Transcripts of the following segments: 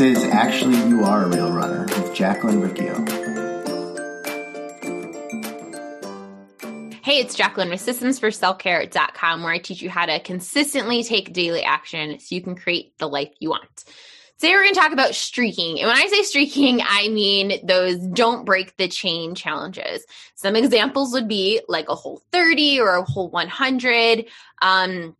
Is Actually You Are a Real Runner with Jacqueline Riccio. Hey, it's Jacqueline with systemsforselfcare.com where I teach you how to consistently take daily action so you can create the life you want. Today we're going to talk about streaking. And when I say streaking, I mean those don't break the chain challenges. Some examples would be like a whole 30 or a whole 100. Um,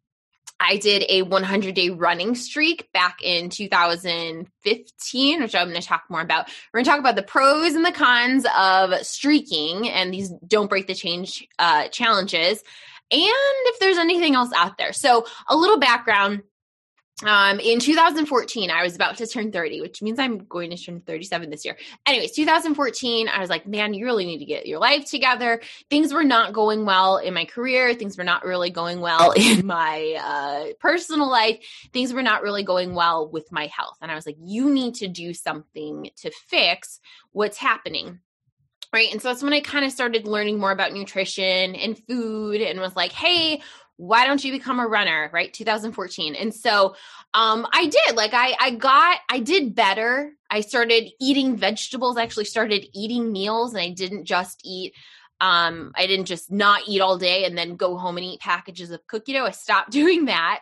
I did a 100 day running streak back in 2015, which I'm going to talk more about. We're going to talk about the pros and the cons of streaking and these don't break the change uh, challenges, and if there's anything else out there. So, a little background um, in 2014, I was about to turn 30, which means I'm going to turn 37 this year. Anyways, 2014, I was like, man, you really need to get your life together. Things were not going well in my career. Things were not really going well in my uh, personal life. Things were not really going well with my health. And I was like, you need to do something to fix what's happening right? And so that's when I kind of started learning more about nutrition and food and was like, hey, why don't you become a runner right? 2014 and so um i did like i i got i did better. I started eating vegetables. I actually started eating meals and i didn't just eat um i didn't just not eat all day and then go home and eat packages of cookie dough. I stopped doing that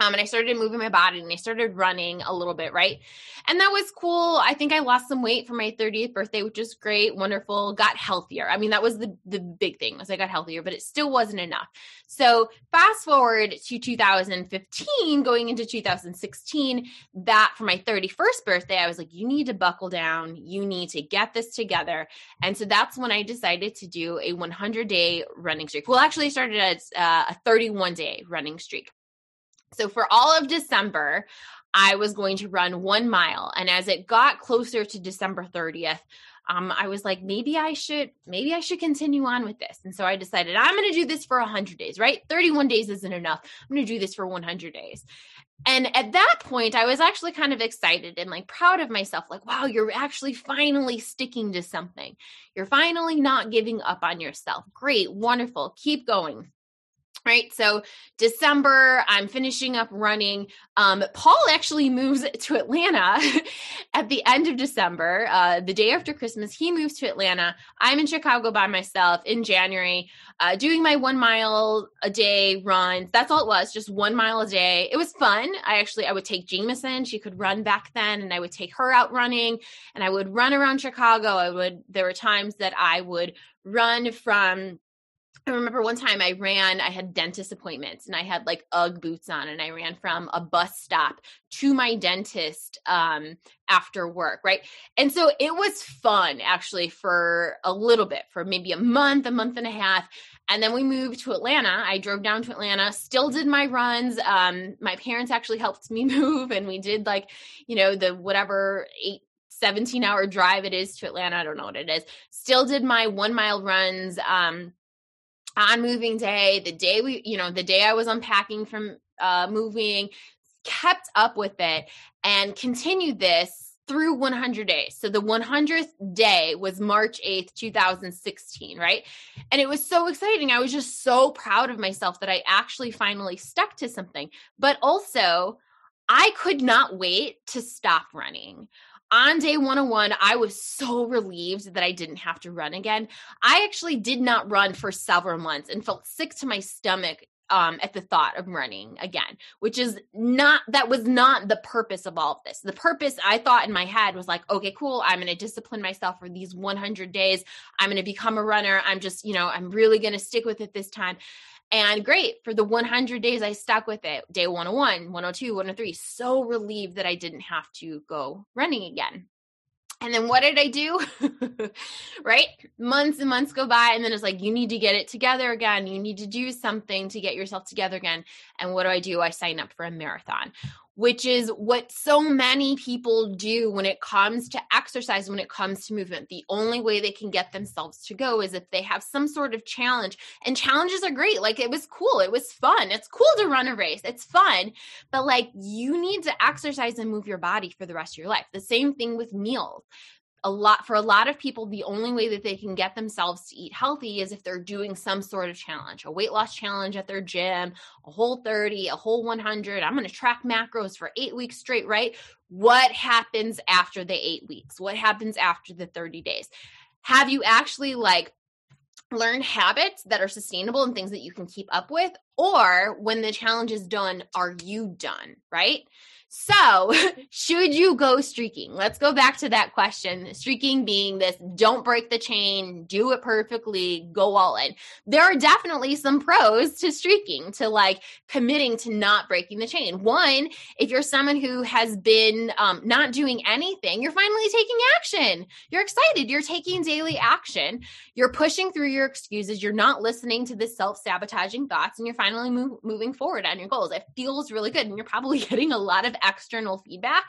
um, and I started moving my body and I started running a little bit, right? And that was cool. I think I lost some weight for my 30th birthday, which is great, wonderful, got healthier. I mean, that was the, the big thing was I got healthier, but it still wasn't enough. So fast forward to 2015, going into 2016, that for my 31st birthday, I was like, you need to buckle down. You need to get this together. And so that's when I decided to do a 100 day running streak. Well, actually started as uh, a 31 day running streak. So for all of December, I was going to run one mile. And as it got closer to December 30th, um, I was like, maybe I should, maybe I should continue on with this. And so I decided I'm going to do this for 100 days, right? 31 days isn't enough. I'm going to do this for 100 days. And at that point, I was actually kind of excited and like proud of myself. Like, wow, you're actually finally sticking to something. You're finally not giving up on yourself. Great, wonderful. Keep going right? So december i'm finishing up running. Um, paul actually moves to atlanta at the end of december uh, the day after christmas he moves to atlanta. I'm in chicago by myself in january uh, doing my one mile a day runs. That's all it was just one mile a day. It was fun. I actually i would take jameson. She could run back then and i would take her out running and i would run around chicago. I would there were times that i would run from I remember one time I ran, I had dentist appointments and I had like Ugg boots on and I ran from a bus stop to my dentist um, after work, right? And so it was fun actually for a little bit, for maybe a month, a month and a half. And then we moved to Atlanta. I drove down to Atlanta, still did my runs. Um, my parents actually helped me move and we did like, you know, the whatever eight 17 hour drive it is to Atlanta. I don't know what it is. Still did my one mile runs. Um, on moving day, the day we, you know, the day I was unpacking from uh, moving, kept up with it and continued this through 100 days. So the 100th day was March 8th, 2016, right? And it was so exciting. I was just so proud of myself that I actually finally stuck to something. But also, I could not wait to stop running on day 101, I was so relieved that I didn't have to run again. I actually did not run for several months and felt sick to my stomach um, at the thought of running again, which is not, that was not the purpose of all of this. The purpose I thought in my head was like, okay, cool. I'm going to discipline myself for these 100 days. I'm going to become a runner. I'm just, you know, I'm really going to stick with it this time. And great for the 100 days I stuck with it. Day 101, 102, 103. So relieved that I didn't have to go running again. And then what did I do? right? Months and months go by. And then it's like, you need to get it together again. You need to do something to get yourself together again. And what do I do? I sign up for a marathon which is what so many people do when it comes to exercise, when it comes to movement. The only way they can get themselves to go is if they have some sort of challenge. And challenges are great. Like it was cool. It was fun. It's cool to run a race. It's fun. But like you need to exercise and move your body for the rest of your life. The same thing with meals a lot for a lot of people the only way that they can get themselves to eat healthy is if they're doing some sort of challenge a weight loss challenge at their gym a whole 30 a whole 100 i'm going to track macros for 8 weeks straight right? What happens after the 8 weeks? What happens after the 30 days? Have you actually like learned habits that are sustainable and things that you can keep up with? Or when the challenge is done are you done right so, should you go streaking? Let's go back to that question. Streaking being this don't break the chain, do it perfectly, go all in. There are definitely some pros to streaking, to like committing to not breaking the chain. One, if you're someone who has been um, not doing anything, you're finally taking action. You're excited. You're taking daily action. You're pushing through your excuses. You're not listening to the self sabotaging thoughts, and you're finally moving forward on your goals. It feels really good. And you're probably getting a lot of external feedback,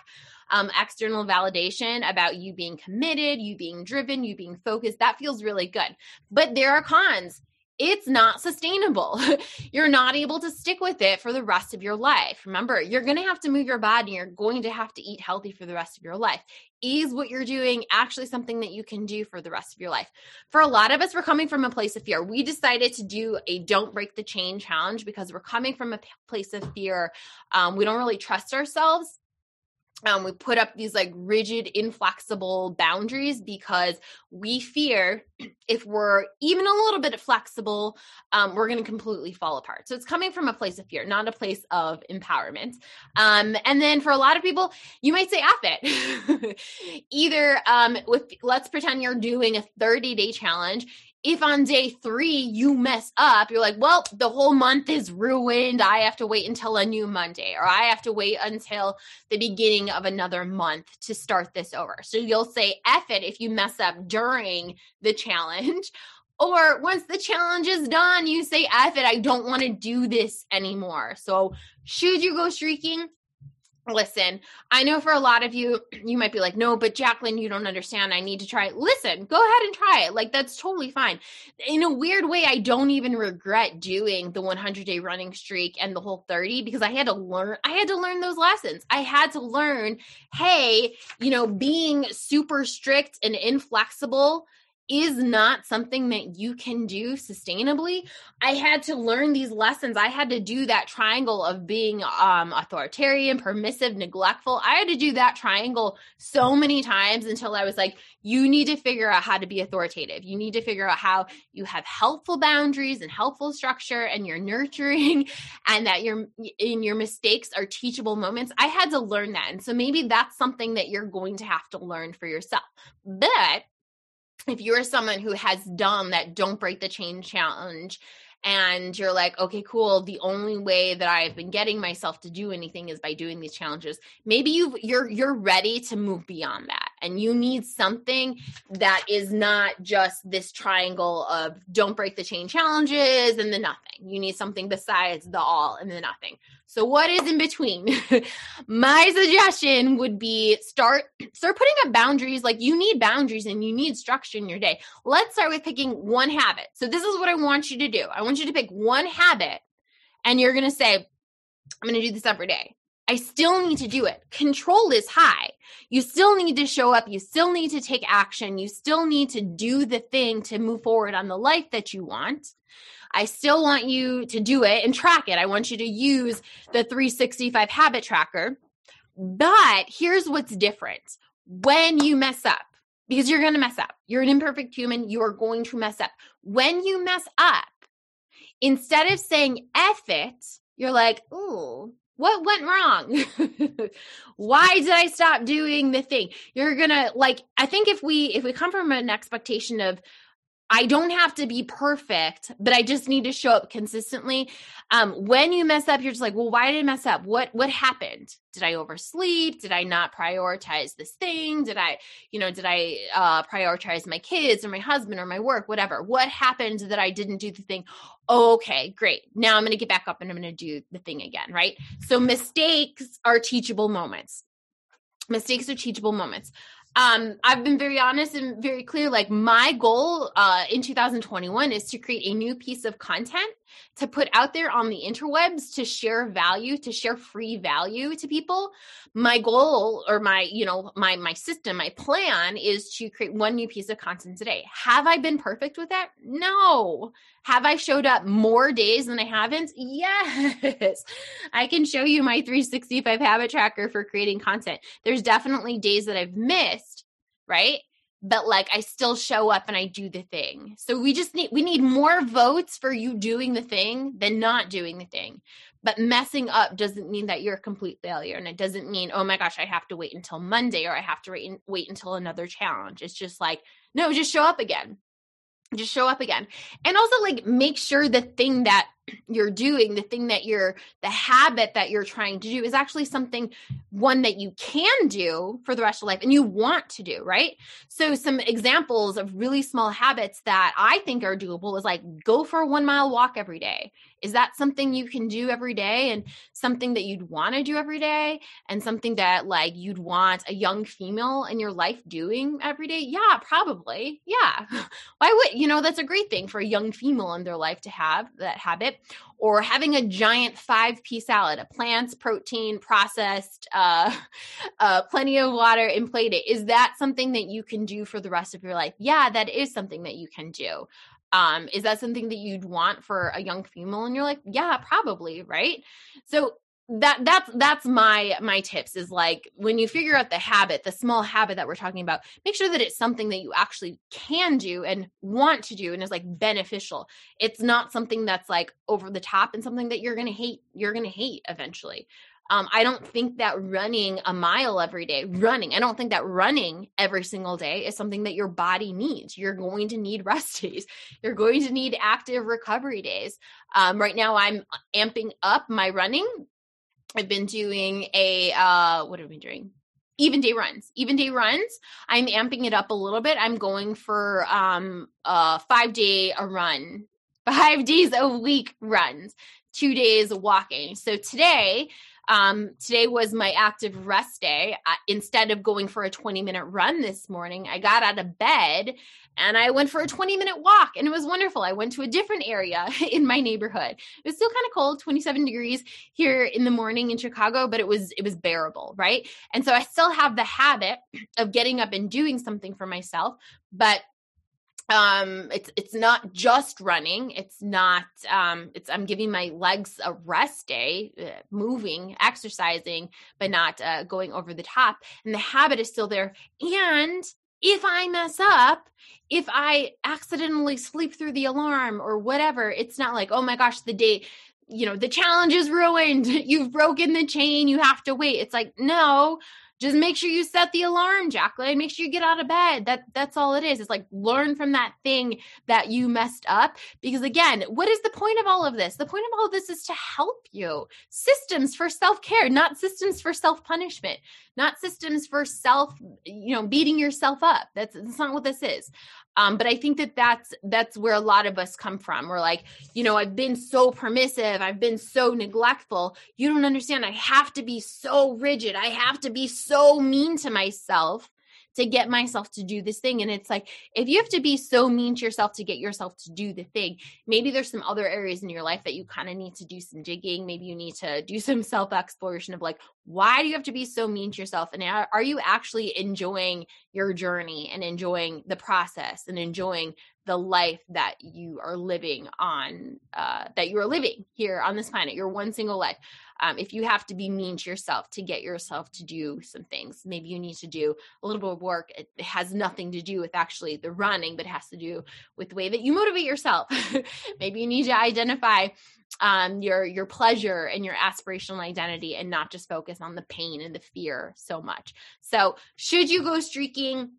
um, external validation about you being committed, you being driven, you being focused. That feels really good. But there are cons it's not sustainable. you're not able to stick with it for the rest of your life. Remember, you're going to have to move your body. You're going to have to eat healthy for the rest of your life. Is what you're doing actually something that you can do for the rest of your life? For a lot of us, we're coming from a place of fear. We decided to do a don't break the chain challenge because we're coming from a place of fear. Um, we don't really trust ourselves um, we put up these like rigid, inflexible boundaries because we fear if we're even a little bit flexible, um, we're going to completely fall apart. So it's coming from a place of fear, not a place of empowerment. Um, and then for a lot of people, you might say, F it. Either um, with, let's pretend you're doing a 30 day challenge if on day three you mess up, you're like, well, the whole month is ruined. I have to wait until a new Monday, or I have to wait until the beginning of another month to start this over. So you'll say F it if you mess up during the challenge. Or once the challenge is done, you say F it, I don't want to do this anymore. So should you go streaking? Listen, I know for a lot of you, you might be like, no, but Jacqueline, you don't understand. I need to try it. Listen, go ahead and try it. Like, that's totally fine. In a weird way, I don't even regret doing the 100 day running streak and the whole 30 because I had to learn, I had to learn those lessons. I had to learn, hey, you know, being super strict and inflexible is not something that you can do sustainably. I had to learn these lessons. I had to do that triangle of being um, authoritarian, permissive, neglectful. I had to do that triangle so many times until I was like, you need to figure out how to be authoritative. You need to figure out how you have helpful boundaries and helpful structure and you're nurturing and that your in your mistakes are teachable moments. I had to learn that. And so maybe that's something that you're going to have to learn for yourself. But if you're someone who has done that don't break the chain challenge and you're like okay cool the only way that i've been getting myself to do anything is by doing these challenges maybe you you're you're ready to move beyond that and you need something that is not just this triangle of don't break the chain challenges and the nothing you need something besides the all and the nothing so what is in between? My suggestion would be start start putting up boundaries. Like you need boundaries and you need structure in your day. Let's start with picking one habit. So this is what I want you to do. I want you to pick one habit and you're going to say I'm going to do this every day. I still need to do it. Control is high. You still need to show up. You still need to take action. You still need to do the thing to move forward on the life that you want. I still want you to do it and track it. I want you to use the 365 habit tracker. But here's what's different when you mess up, because you're going to mess up. You're an imperfect human. You are going to mess up. When you mess up, instead of saying F it, you're like, ooh, what went wrong? Why did I stop doing the thing? You're gonna like, I think if we if we come from an expectation of I don't have to be perfect, but I just need to show up consistently. Um, when you mess up, you're just like, well, why did I mess up? What what happened? Did I oversleep? Did I not prioritize this thing? Did I, you know, did I uh, prioritize my kids or my husband or my work? Whatever. What happened that I didn't do the thing? Oh, okay, great. Now I'm going to get back up and I'm going to do the thing again, right? So mistakes are teachable moments. Mistakes are teachable moments um, I've been very honest and very clear. Like my goal uh, in 2021 is to create a new piece of content to put out there on the interwebs to share value, to share free value to people. My goal or my, you know, my my system, my plan is to create one new piece of content today. Have I been perfect with that? No. Have I showed up more days than I haven't? Yes. I can show you my 365 habit tracker for creating content. There's definitely days that I've missed, right? But like I still show up and I do the thing. So we just need we need more votes for you doing the thing than not doing the thing. But messing up doesn't mean that you're a complete failure and it doesn't mean oh my gosh I have to wait until Monday or I have to wait, wait until another challenge. It's just like no, just show up again just show up again and also like make sure the thing that you're doing the thing that you're the habit that you're trying to do is actually something one that you can do for the rest of life and you want to do right? So some examples of really small habits that i think are doable is like go for a one mile walk every day. Is that something you can do every day and something that you'd want to do every day and something that like you'd want a young female in your life doing every day? Yeah probably. Yeah. Why would you know that's a great thing for a young female in their life to have that habit or having a giant five piece salad, a plants, protein, processed, uh, uh, plenty of water, and plate it. Is that something that you can do for the rest of your life? Yeah, that is something that you can do. Um, is that something that you'd want for a young female in your life? Yeah, probably, right? So that that's that's my my tips is like when you figure out the habit the small habit that we're talking about make sure that it's something that you actually can do and want to do and is like beneficial. It's not something that's like over the top and something that you're gonna hate you're gonna hate eventually. Um, i don't think that running a mile every day running i don't think that running every single day is something that your body needs. You're going to need rest days. You're going to need active recovery days. Um, right now i'm amping up my running I've been doing a uh what have we been doing? Even day runs. Even day runs. I'm amping it up a little bit. I'm going for um 5 day a run. 5 days a week runs. 2 days walking. So today um, today was my active rest day. Instead of going for a 20 minute run this morning, I got out of bed and I went for a 20 minute walk and it was wonderful. I went to a different area in my neighborhood. It was still kind of cold, 27 degrees here in the morning in Chicago, but it was it was bearable, right? And so I still have the habit of getting up and doing something for myself, but um it's it's not just running it's not um it's i'm giving my legs a rest day uh, moving exercising but not uh, going over the top and the habit is still there and if i mess up if i accidentally sleep through the alarm or whatever it's not like oh my gosh the day you know the challenge is ruined. You've broken the chain. You have to wait. It's like no just make sure you set the alarm jacqueline. Make sure you get out of bed. That that's all it is. It's like learn from that thing that you messed up. Because again what is the point of all of this? The point of all of this is to help you. Systems for self-care not systems for self-punishment not systems for self you know beating yourself up. That's that's not what this is um, but I think that that's that's where a lot of us come from. We're like, you know, I've been so permissive, I've been so neglectful. You don't understand. I have to be so rigid. I have to be so mean to myself to get myself to do this thing. And it's like, if you have to be so mean to yourself to get yourself to do the thing, maybe there's some other areas in your life that you kind of need to do some digging. Maybe you need to do some self exploration of like, why do you have to be so mean to yourself? And are you actually enjoying your journey and enjoying the process and enjoying the life that you are living on, uh, that you are living here on this planet, your one single life? um, if you have to be mean to yourself to get yourself to do some things maybe you need to do a little bit of work it has nothing to do with actually the running but it has to do with the way that you motivate yourself maybe you need to identify um, your your pleasure and your aspirational identity and not just focus on the pain and the fear so much so should you go streaking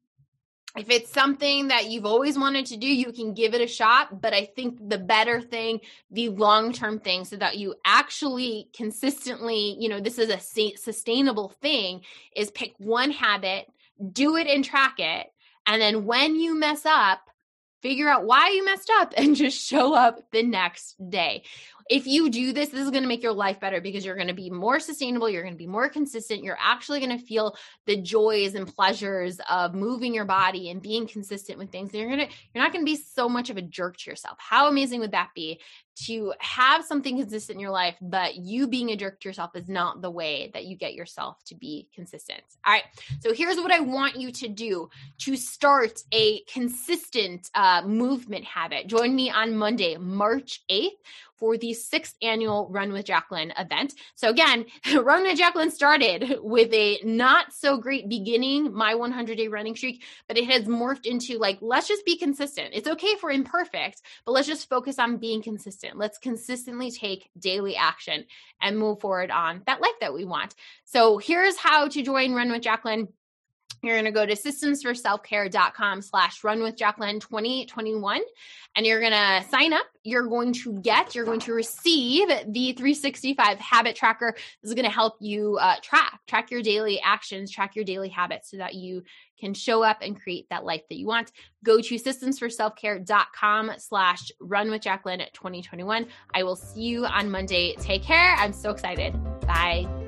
if it's something that you've always wanted to do, you can give it a shot. But I think the better thing, the long term thing, so that you actually consistently, you know, this is a sustainable thing, is pick one habit, do it and track it. And then when you mess up, figure out why you messed up and just show up the next day if you do this, this is going to make your life better because you're going to be more sustainable. You're going to be more consistent. You're actually going to feel the joys and pleasures of moving your body and being consistent with things. And you're going to, you're not going to be so much of a jerk to yourself. How amazing would that be to have something consistent in your life, but you being a jerk to yourself is not the way that you get yourself to be consistent. All right. So here's what I want you to do to start a consistent uh, movement habit. Join me on Monday, March 8th for the sixth annual Run with Jacqueline event. So again, Run with Jacqueline started with a not so great beginning, my 100 day running streak, but it has morphed into like, let's just be consistent. It's okay for imperfect, but let's just focus on being consistent. Let's consistently take daily action and move forward on that life that we want. So here's how to join Run with Jacqueline. You're going to go to systemsforselfcare.com slash run with Jacqueline 2021 and you're going to sign up. You're going to get, you're going to receive the 365 habit tracker. This is going to help you uh, track, track your daily actions, track your daily habits so that you can show up and create that life that you want. Go to systemsforselfcare.com slash run with Jacqueline 2021. I will see you on Monday. Take care. I'm so excited. Bye.